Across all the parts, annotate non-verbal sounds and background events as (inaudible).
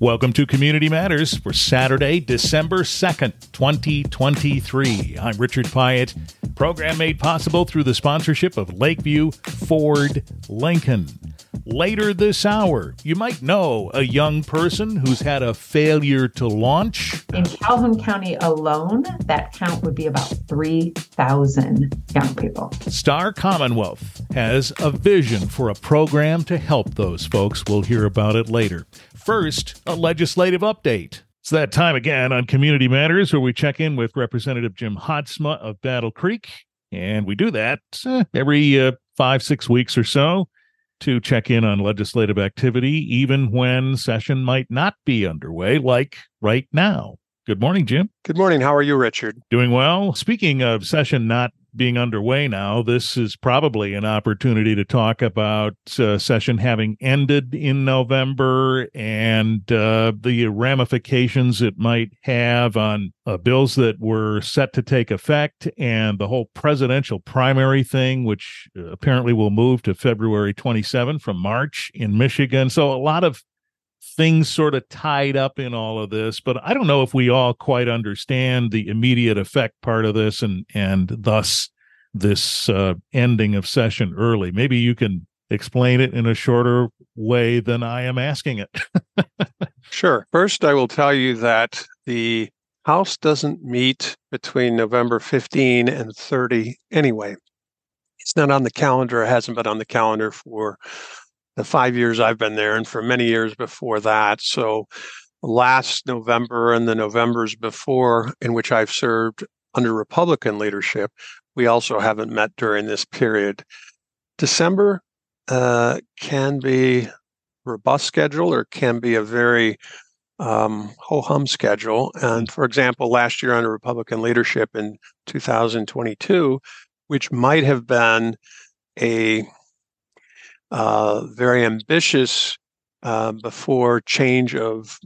Welcome to Community Matters for Saturday, December 2nd, 2023. I'm Richard Piet. Program made possible through the sponsorship of Lakeview Ford Lincoln. Later this hour, you might know a young person who's had a failure to launch. In Calhoun County alone, that count would be about 3,000 young people. Star Commonwealth has a vision for a program to help those folks. We'll hear about it later. First, a legislative update. It's that time again on Community Matters where we check in with Representative Jim Haadsma of Battle Creek. And we do that uh, every uh, five, six weeks or so to check in on legislative activity, even when session might not be underway, like right now. Good morning, Jim. Good morning. How are you, Richard? Doing well. Speaking of session not being underway now, this is probably an opportunity to talk about uh, session having ended in November and uh, the ramifications it might have on uh, bills that were set to take effect and the whole presidential primary thing, which uh, apparently will move to February 27 from March in Michigan. So a lot of things sort of tied up in all of this but i don't know if we all quite understand the immediate effect part of this and and thus this uh, ending of session early. Maybe you can explain it in a shorter way than i am asking it. (laughs) Sure. First i will tell you that the house doesn't meet between november 15 and 30 anyway. It's not on the calendar it hasn't been on the calendar for the five years I've been there and for many years before that. So last November and the Novembers before, in which I've served under Republican leadership, we also haven't met during this period. December uh, can be robust schedule or can be a very um, ho hum schedule. And for example, last year under Republican leadership in 2022, which might have been a uh, very ambitious uh, before change of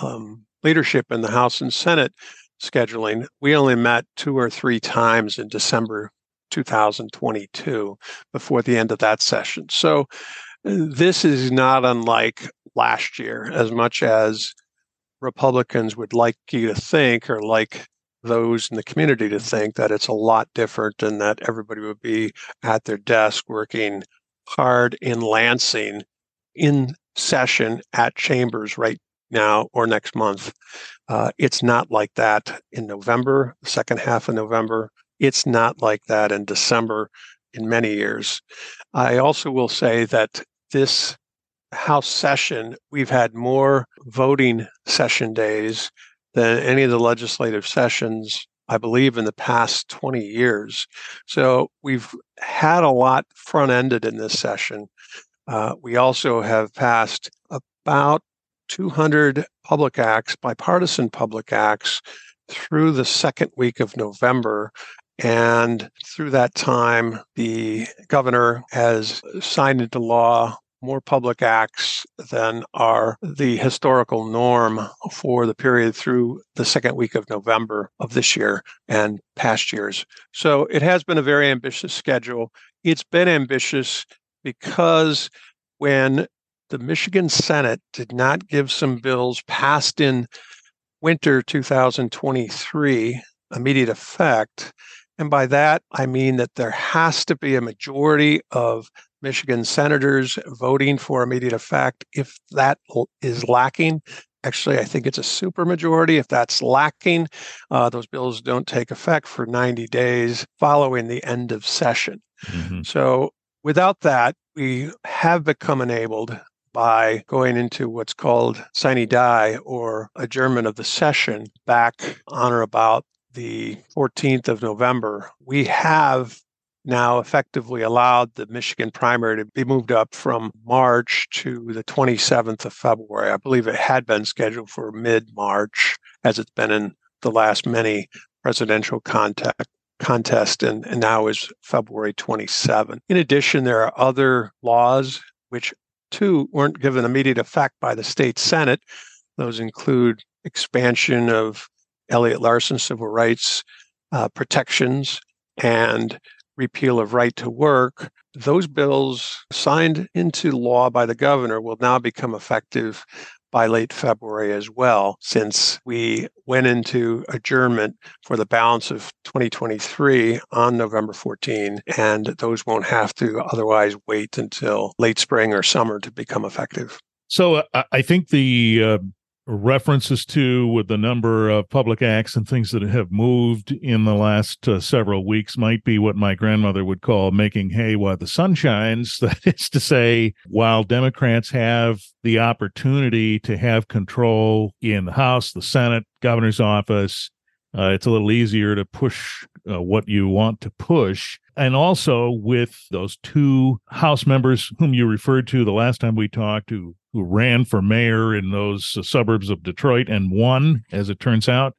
um, leadership in the House and Senate scheduling. We only met two or three times in December 2022 before the end of that session. So this is not unlike last year, as much as Republicans would like you to think, or like those in the community to think, that it's a lot different and that everybody would be at their desk working hard in Lansing in session at Chambers right now or next month. Uh, it's not like that in November, the second half of November. It's not like that in December in many years. I also will say that this House session, we've had more voting session days than any of the legislative sessions I believe, in the past 20 years. So we've had a lot front ended in this session. Uh, we also have passed about 200 public acts, bipartisan public acts, through the second week of November. And through that time, the governor has signed into law more public acts than are the historical norm for the period through the second week of November of this year and past years. So it has been a very ambitious schedule. It's been ambitious because when the Michigan Senate did not give some bills passed in winter 2023 immediate effect, and by that, I mean that there has to be a majority of Michigan senators voting for immediate effect. If that is lacking, actually, I think it's a supermajority. If that's lacking, uh, those bills don't take effect for 90 days following the end of session. Mm-hmm. So, without that, we have become enabled by going into what's called sine die or adjournment of the session back on or about the 14th of November. We have now effectively allowed the Michigan primary to be moved up from March to the 27th of February. I believe it had been scheduled for mid March, as it's been in the last many presidential contact, contest, and, and now is February 27. In addition, there are other laws which, too, weren't given immediate effect by the state Senate. Those include expansion of Elliott Larsen civil rights uh, protections and repeal of right to work, those bills signed into law by the governor will now become effective by late February as well, since we went into adjournment for the balance of 2023 on November 14, and those won't have to otherwise wait until late spring or summer to become effective. So uh, I think the uh, references to with the number of public acts and things that have moved in the last uh, several weeks might be what my grandmother would call making hay while the sun shines. (laughs) That is to say, while Democrats have the opportunity to have control in the House, the Senate, governor's office, uh, it's a little easier to push uh, what you want to push. And also with those two House members whom you referred to the last time we talked, who who ran for mayor in those uh, suburbs of Detroit and won, as it turns out,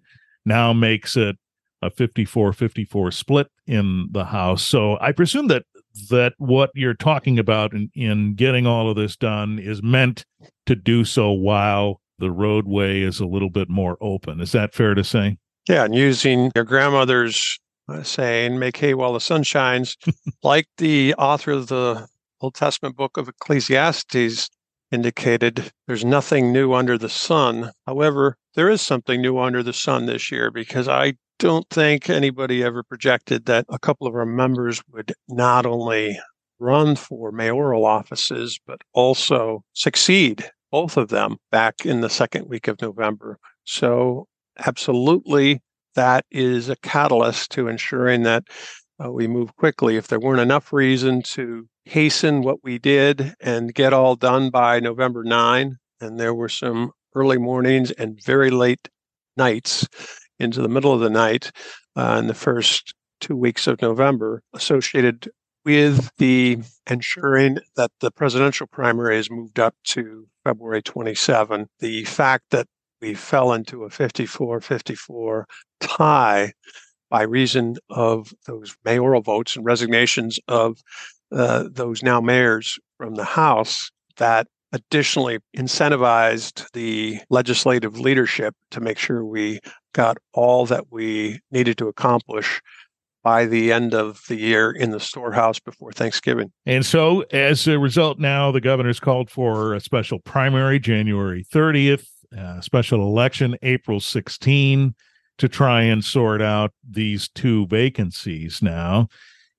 now makes it a 54-54 split in the House. So I presume that that what you're talking about in, in getting all of this done is meant to do so while the roadway is a little bit more open. Is that fair to say? Yeah, and using your grandmother's uh, saying, make hay while the sun shines, (laughs) like the author of the Old Testament book of Ecclesiastes indicated there's nothing new under the sun. However, there is something new under the sun this year because I don't think anybody ever projected that a couple of our members would not only run for mayoral offices, but also succeed, both of them, back in the second week of November. So, absolutely, that is a catalyst to ensuring that uh, we move quickly. If there weren't enough reason to hasten what we did and get all done by November 9. And there were some early mornings and very late nights into the middle of the night uh, in the first two weeks of November associated with the ensuring that the presidential primary is moved up to February 27. The fact that we fell into a 54 54 tie by reason of those mayoral votes and resignations of uh, those now mayors from the House that additionally incentivized the legislative leadership to make sure we got all that we needed to accomplish by the end of the year in the storehouse before Thanksgiving. And so, as a result, now the governor's called for a special primary January 30th, a special election April 16 to try and sort out these two vacancies now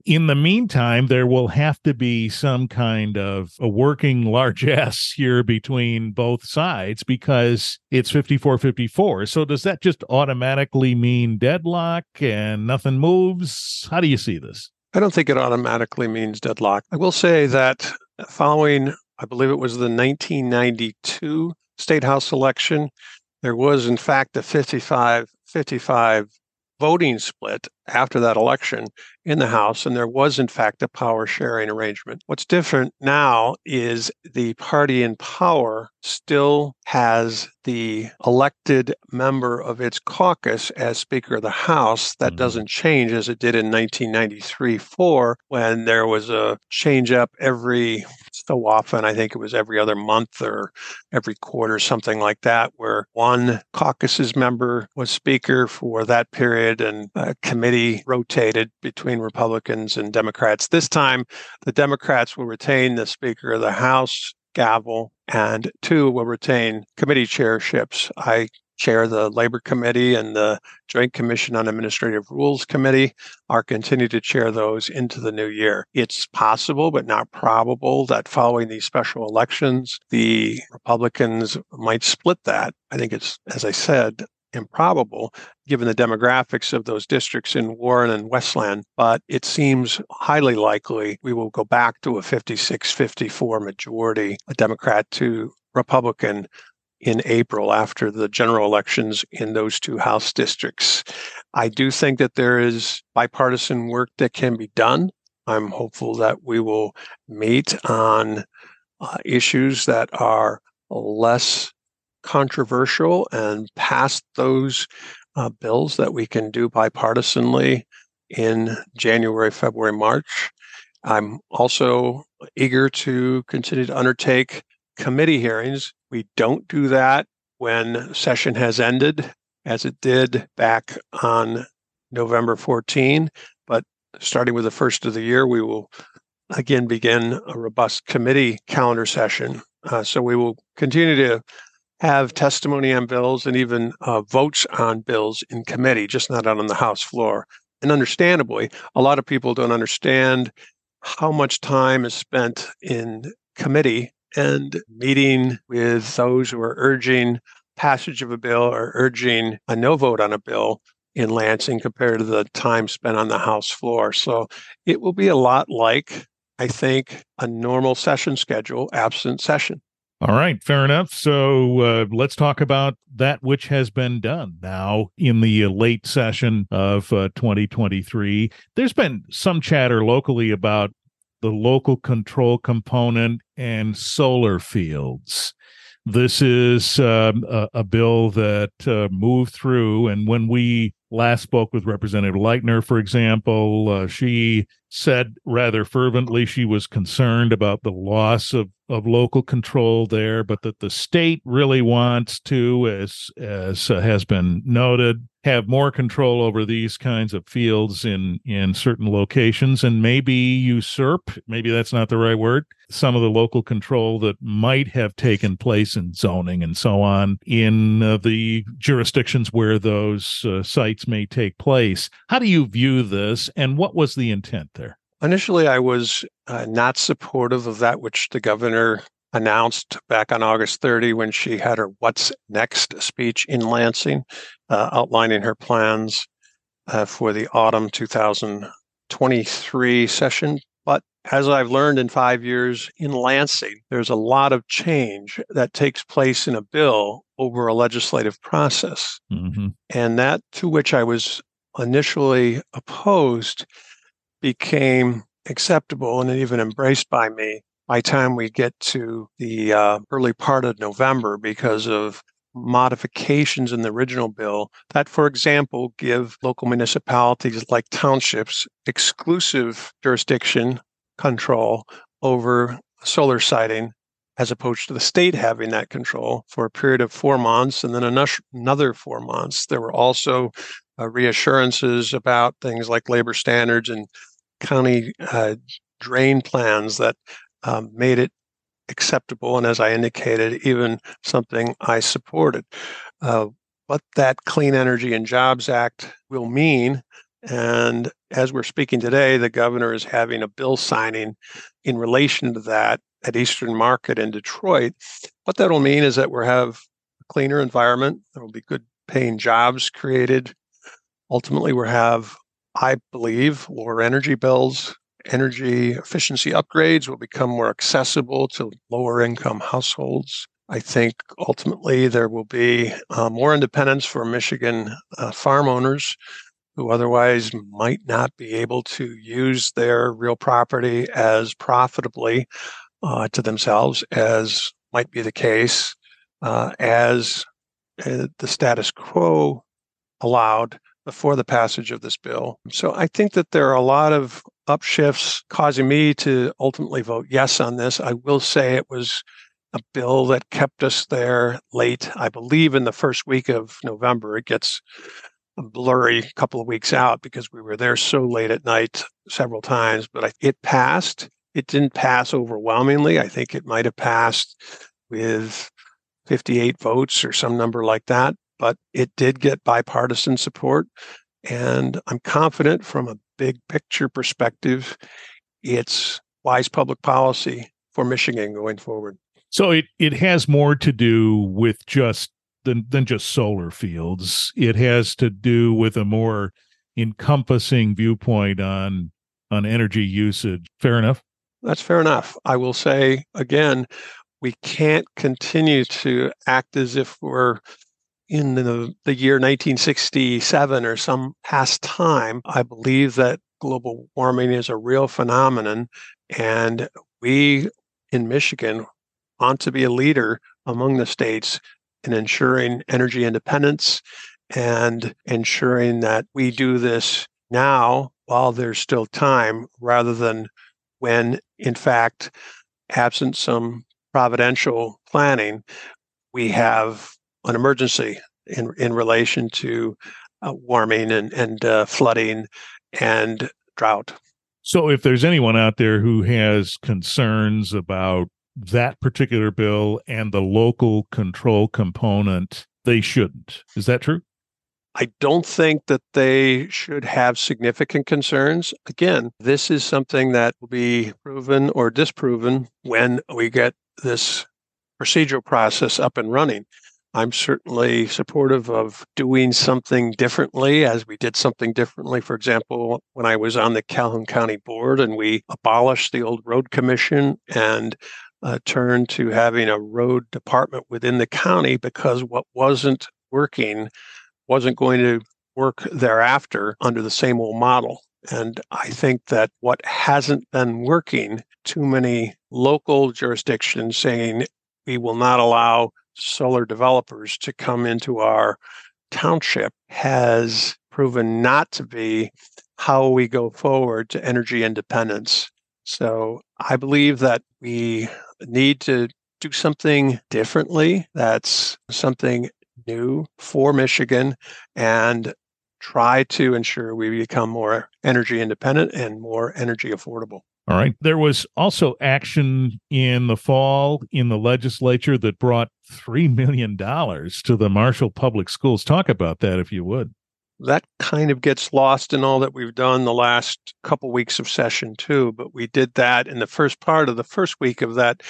in the meantime, there will have to be some kind of a working largesse (laughs) here between both sides because it's 54 54. So, does that just automatically mean deadlock and nothing moves? How do you see this? I don't think it automatically means deadlock. I will say that following, I believe it was the 1992 State House election, there was, in fact, a 55 55 voting split after that election in the House, and there was, in fact, a power sharing arrangement. What's different now is the party in power still has the elected member of its caucus as Speaker of the House. That mm-hmm. doesn't change as it did in 1993 4 when there was a change up every so often. I think it was every other month or every quarter, something like that, where one caucus's member was Speaker for that period and a committee rotated between Republicans and Democrats. This time, the Democrats will retain the Speaker of the House gavel, and two will retain committee chairships. I chair the Labor Committee and the Joint Commission on Administrative Rules Committee are continue to chair those into the new year. It's possible, but not probable, that following these special elections, the Republicans might split that. I think it's, as I said, improbable given the demographics of those districts in Warren and Westland, but it seems highly likely we will go back to a 56 54 majority, a Democrat to Republican in April after the general elections in those two House districts. I do think that there is bipartisan work that can be done. I'm hopeful that we will meet on uh, issues that are less controversial and pass those uh, bills that we can do bipartisanly in January, February, March. I'm also eager to continue to undertake committee hearings. We don't do that when session has ended, as it did back on November 14. But starting with the first of the year, we will again begin a robust committee calendar session. Uh, so we will continue to have testimony on bills and even uh, votes on bills in committee, just not out on the House floor. And understandably, a lot of people don't understand how much time is spent in committee and meeting with those who are urging passage of a bill or urging a no vote on a bill in Lansing compared to the time spent on the House floor. So it will be a lot like, I think, a normal session schedule, absent session. All right, fair enough. So uh, let's talk about that which has been done now in the late session of uh, 2023. There's been some chatter locally about the local control component and solar fields. This is um, a, a, bill that uh, moved through, and when we last spoke with Representative Lightner, for example, uh, she said rather fervently she was concerned about the loss of, of local control there, but that the state really wants to, as as uh, has been noted, have more control over these kinds of fields in in certain locations and maybe usurp maybe that's not the right word some of the local control that might have taken place in zoning and so on in uh, the jurisdictions where those uh, may take place how do you view this and what was the intent there initially i was uh, not supportive of that which the governor announced back on August 30 when she had her What's Next speech in Lansing, uh, outlining her plans uh, for the autumn 2023 session. But as I've learned in five years in Lansing, there's a lot of change that takes place in a bill over a legislative process. Mm-hmm. And that to which I was initially opposed became acceptable and even embraced by me by time we get to the uh, early part of November because of modifications in the original bill that, for example, give local municipalities like townships exclusive jurisdiction control over solar siting as opposed to the state having that control for a period of four months and then another four months. There were also uh, reassurances about things like labor standards and county uh, drain plans that um, made it acceptable. And as I indicated, even something I supported. Uh, what that Clean Energy and Jobs Act will mean. And as we're speaking today, the governor is having a bill signing in relation to that at Eastern Market in Detroit. What that will mean is that we'll have a cleaner environment. There will be good paying jobs created. Ultimately, we'll have, I believe, lower energy bills, energy efficiency upgrades will become more accessible to lower income households. I think ultimately there will be uh, more independence for Michigan uh, farm owners who otherwise might not be able to use their real property as profitably uh, to themselves as might be the case uh, as uh, the status quo allowed before the passage of this bill. So I think that there are a lot of upshifts causing me to ultimately vote yes on this. I will say it was a bill that kept us there late. I believe in the first week of November. It gets blurry a couple of weeks out because we were there so late at night several times, but it passed. It didn't pass overwhelmingly. I think it might have passed with 58 votes or some number like that, but it did get bipartisan support. And I'm confident from a big picture perspective, it's wise public policy for Michigan going forward. So it, it has more to do with just than, than just solar fields. It has to do with a more encompassing viewpoint on on energy usage. Fair enough. That's fair enough. I will say again, we can't continue to act as if we're in the, the year 1967 or some past time, I believe that global warming is a real phenomenon. And we in Michigan want to be a leader among the states in ensuring energy independence and ensuring that we do this now while there's still time rather than when, in fact, absent some providential planning, we have an emergency in in relation to uh, warming and and uh, flooding and drought. So, if there's anyone out there who has concerns about that particular bill and the local control component, they shouldn't. Is that true? I don't think that they should have significant concerns. Again, this is something that will be proven or disproven when we get this procedural process up and running. I'm certainly supportive of doing something differently as we did something differently. For example, when I was on the Calhoun County Board and we abolished the old road commission and uh, turned to having a road department within the county because what wasn't working wasn't going to work thereafter under the same old model. And I think that what hasn't been working, too many local jurisdictions saying we will not allow solar developers to come into our township, has proven not to be how we go forward to energy independence. So I believe that we need to do something differently. That's something new for Michigan and try to ensure we become more energy independent and more energy affordable. All right. There was also action in the fall in the legislature that brought $3 million to the Marshall Public Schools. Talk about that, if you would. That kind of gets lost in all that we've done the last couple weeks of session, too. But we did that in the first part of the first week of that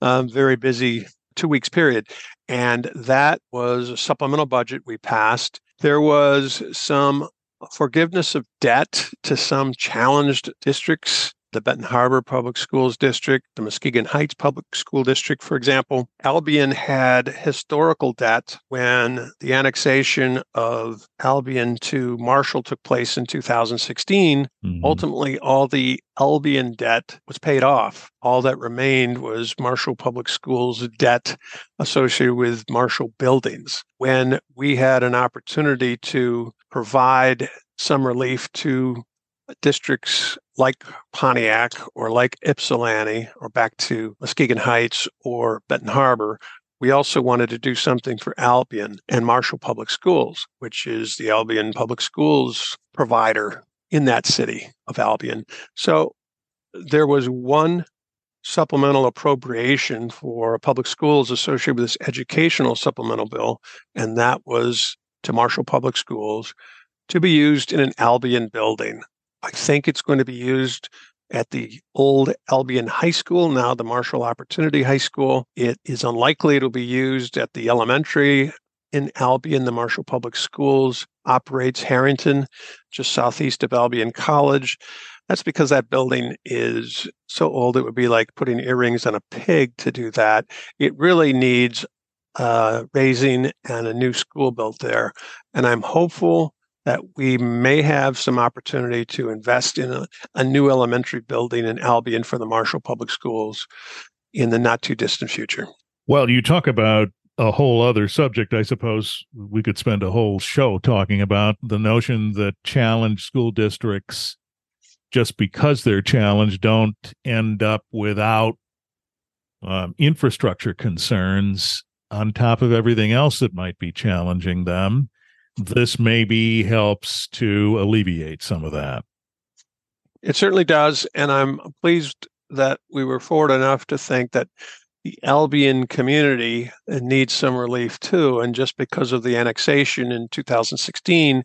um, very busy two weeks period. And that was a supplemental budget we passed. There was some forgiveness of debt to some challenged districts the Benton Harbor Public Schools District, the Muskegon Heights Public School District, for example. Albion had historical debt when the annexation of Albion to Marshall took place in 2016. Mm-hmm. Ultimately, all the Albion debt was paid off. All that remained was Marshall Public Schools debt associated with Marshall buildings. When we had an opportunity to provide some relief to districts like Pontiac or like Ypsilanti or back to Muskegon Heights or Benton Harbor, we also wanted to do something for Albion and Marshall Public Schools, which is the Albion Public Schools provider in that city of Albion. So there was one supplemental appropriation for public schools associated with this educational supplemental bill, and that was to Marshall Public Schools to be used in an Albion building. I think it's going to be used at the old Albion High School, now the Marshall Opportunity High School. It is unlikely it'll be used at the elementary in Albion. The Marshall Public Schools operates Harrington, just southeast of Albion College. That's because that building is so old, it would be like putting earrings on a pig to do that. It really needs uh, raising and a new school built there. And I'm hopeful that we may have some opportunity to invest in a, a, new elementary building in Albion for the Marshall Public Schools in the not too distant future. Well, you talk about a whole other subject. I suppose we could spend a whole show talking about the notion that challenged school districts, just because they're challenged, don't end up without um, infrastructure concerns on top of everything else that might be challenging them this maybe helps to alleviate some of that. It certainly does. And I'm pleased that we were forward enough to think that the Albion community uh, needs some relief too. And just because of the annexation in 2016,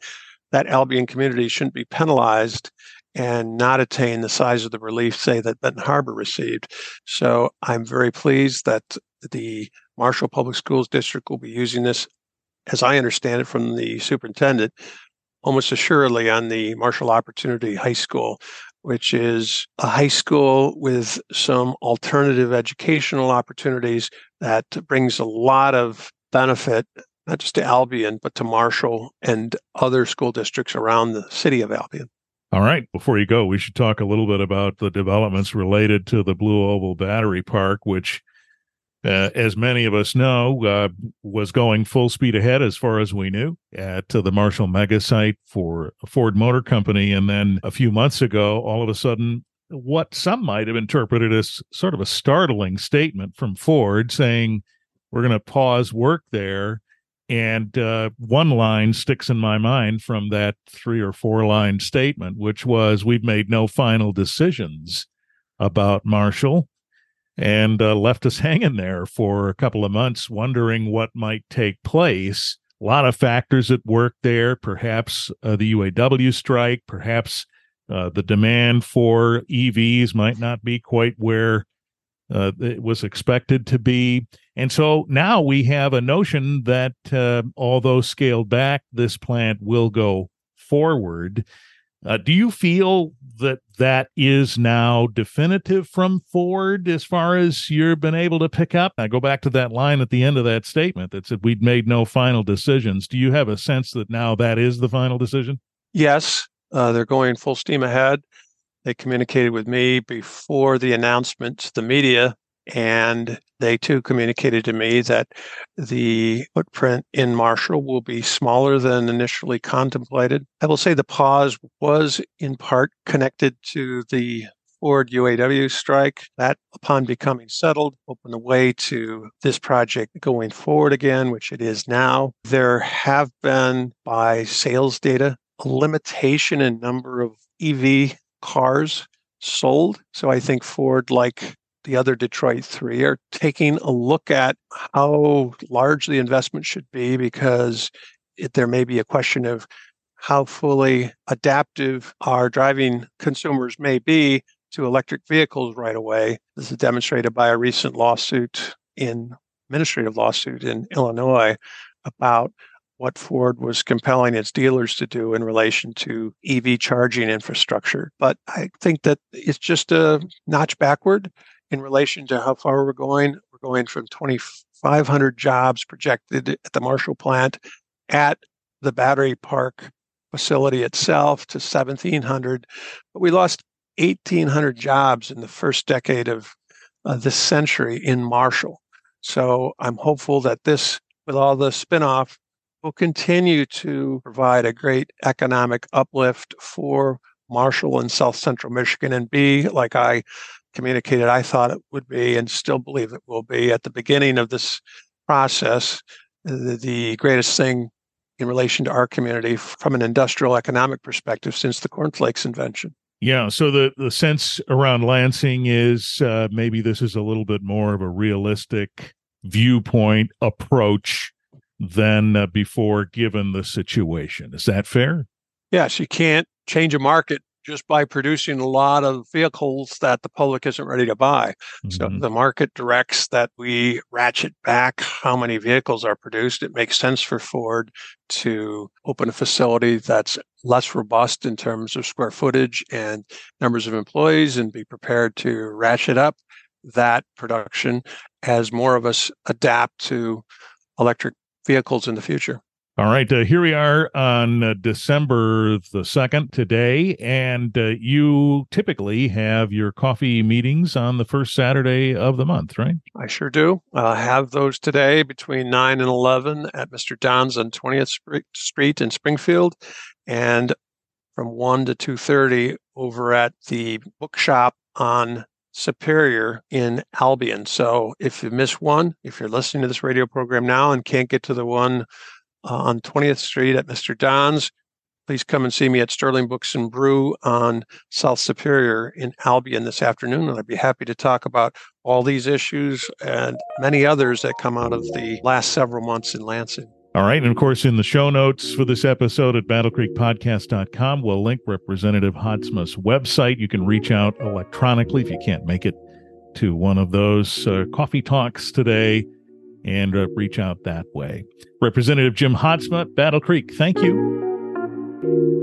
that Albion community shouldn't be penalized and not attain the size of the relief, say, that Benton Harbor received. So I'm very pleased that the Marshall Public Schools District will be using this as I understand it from the superintendent, almost assuredly on the Marshall Opportunity High School, which is a high school with some alternative educational opportunities that brings a lot of benefit, not just to Albion, but to Marshall and other school districts around the city of Albion. All right. Before you go, we should talk a little bit about the developments related to the BlueOval Battery Park, which uh, as many of us know, uh, was going full speed ahead as far as we knew at uh, the Marshall mega site for Ford Motor Company. And then a few months ago, all of a sudden, what some might have interpreted as sort of a startling statement from Ford saying, we're going to pause work there. And uh, one line sticks in my mind from that three or four line statement, which was, We've made no final decisions about Marshall and uh, left us (laughs) hanging there for a couple of months, wondering what might take place. A lot of factors at work there, perhaps uh, the UAW strike, perhaps uh, the demand for EVs might not be quite where uh, it was expected to be. And so now we have a notion that uh, although scaled back, this plant will go forward. Uh, do you feel that that is now definitive from Ford as far as you've been able to pick up? I go back to that line at the end of that statement that said we'd made no final decisions. Do you have a sense that now that is the final decision? Yes, uh, they're going full steam ahead. They communicated with me before the announcement to the media and they too communicated to me that the footprint in Marshall will be smaller than initially contemplated. I will say the pause was in part connected to the Ford UAW strike. That, upon becoming settled, opened the way to this project going forward again, which it is now. There have been, by sales data, a limitation in number of EV cars sold. So I think Ford, like the other Detroit three are taking a look at how large the investment should be because it, there may be a question of how fully adaptive our driving consumers may be to electric vehicles right away. This is demonstrated by a recent lawsuit in administrative lawsuit in Illinois about what Ford was compelling its dealers to do in relation to EV charging infrastructure. But I think that it's just a notch backward in relation to how far we're going. We're going from 2,500 jobs projected at the Marshall plant at the battery park facility itself to 1,700. But we lost 1,800 jobs in the first decade of uh, this century in Marshall. So I'm hopeful that this, with all the spinoff, will continue to provide a great economic uplift for Marshall and South Central Michigan and be, like I communicated I thought it would be and still believe it will be at the beginning of this process, the, the greatest thing in relation to our community from an industrial economic perspective since the cornflakes invention. Yeah, so the the sense around Lansing is uh, maybe this is a little bit more of a realistic viewpoint approach than uh, before, given the situation. Is that fair? Yes, you can't change a market just by producing a lot of vehicles that the public isn't ready to buy. Mm-hmm. So the market directs that we ratchet back how many vehicles are produced. It makes sense for Ford to open a facility that's less robust in terms of square footage and numbers of employees and be prepared to ratchet up that production as more of us adapt to electric vehicles in the future. All right, uh, here we are on uh, December the 2nd today, and uh, you typically have your coffee meetings on the first Saturday of the month, right? I sure do. I have those today between 9 and 11 at Mr. Don's on 20th Street in Springfield, and from 1 to 2.30 over at the bookshop on Superior in Albion. So if you miss one, if you're listening to this radio program now and can't get to the one uh, on 20th Street at Mr. Don's. Please come and see me at Sterling Books and Brew on South Superior in Albion this afternoon. And I'd be happy to talk about all these issues and many others that come out of the last several months in Lansing. All right. And of course, in the show notes for this episode at battlecreekpodcast.com, we'll link Representative Haadsma's website. You can reach out electronically if you can't make it to one of those uh, coffee talks today and uh, reach out that way. Representative Jim Haadsma, Battle Creek, thank you.